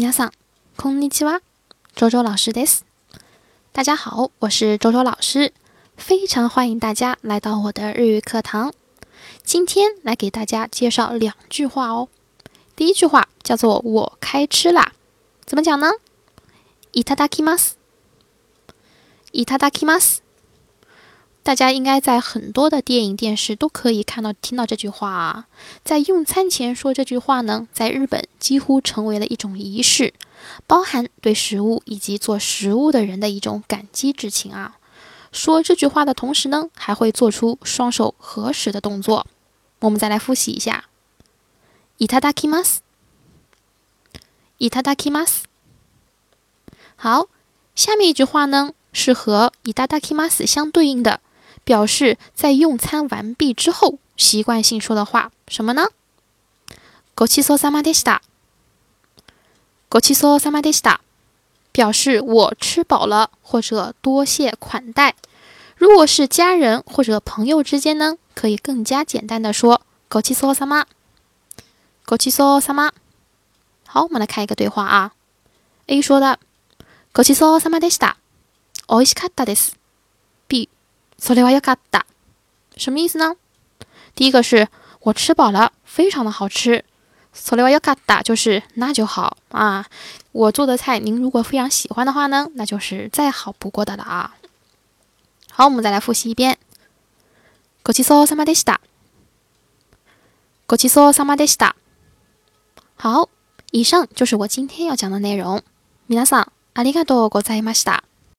皆さん、こんにちは。周周老师です。大家好，我是周周老师，非常欢迎大家来到我的日语课堂。今天来给大家介绍两句话哦。第一句话叫做“我开吃啦”，怎么讲呢？いただきます。いただきます。 大家应该在很多的电影、电视都可以看到、听到这句话啊。在用餐前说这句话呢，在日本几乎成为了一种仪式，包含对食物以及做食物的人的一种感激之情啊。说这句话的同时呢，还会做出双手合十的动作。我们再来复习一下：いただきます。いただきます。好，下面一句话呢，是和いただきます相对应的。 表示在用餐完毕之后习惯性说的话，什么呢？ごちそうさまでした。ごちそうさまでした，表示我吃饱了或者多谢款待。如果是家人或者朋友之间呢，可以更加简单的说ごちそうさま。ごちそうさま。好，我们来看一个对话啊。A 说的ごちそうさまでした。美味しかったです。 B それはよかった。什么意思呢？第一个是我吃饱了，非常的好吃。それはよかった，就是那就好啊。我做的菜，您如果非常喜欢的话呢，那就是再好不过的了啊。好，我们再来复习一遍。ごちそうさまでした。ごちそうさまでした。好，以上就是我今天要讲的内容。皆さんありがとうございました。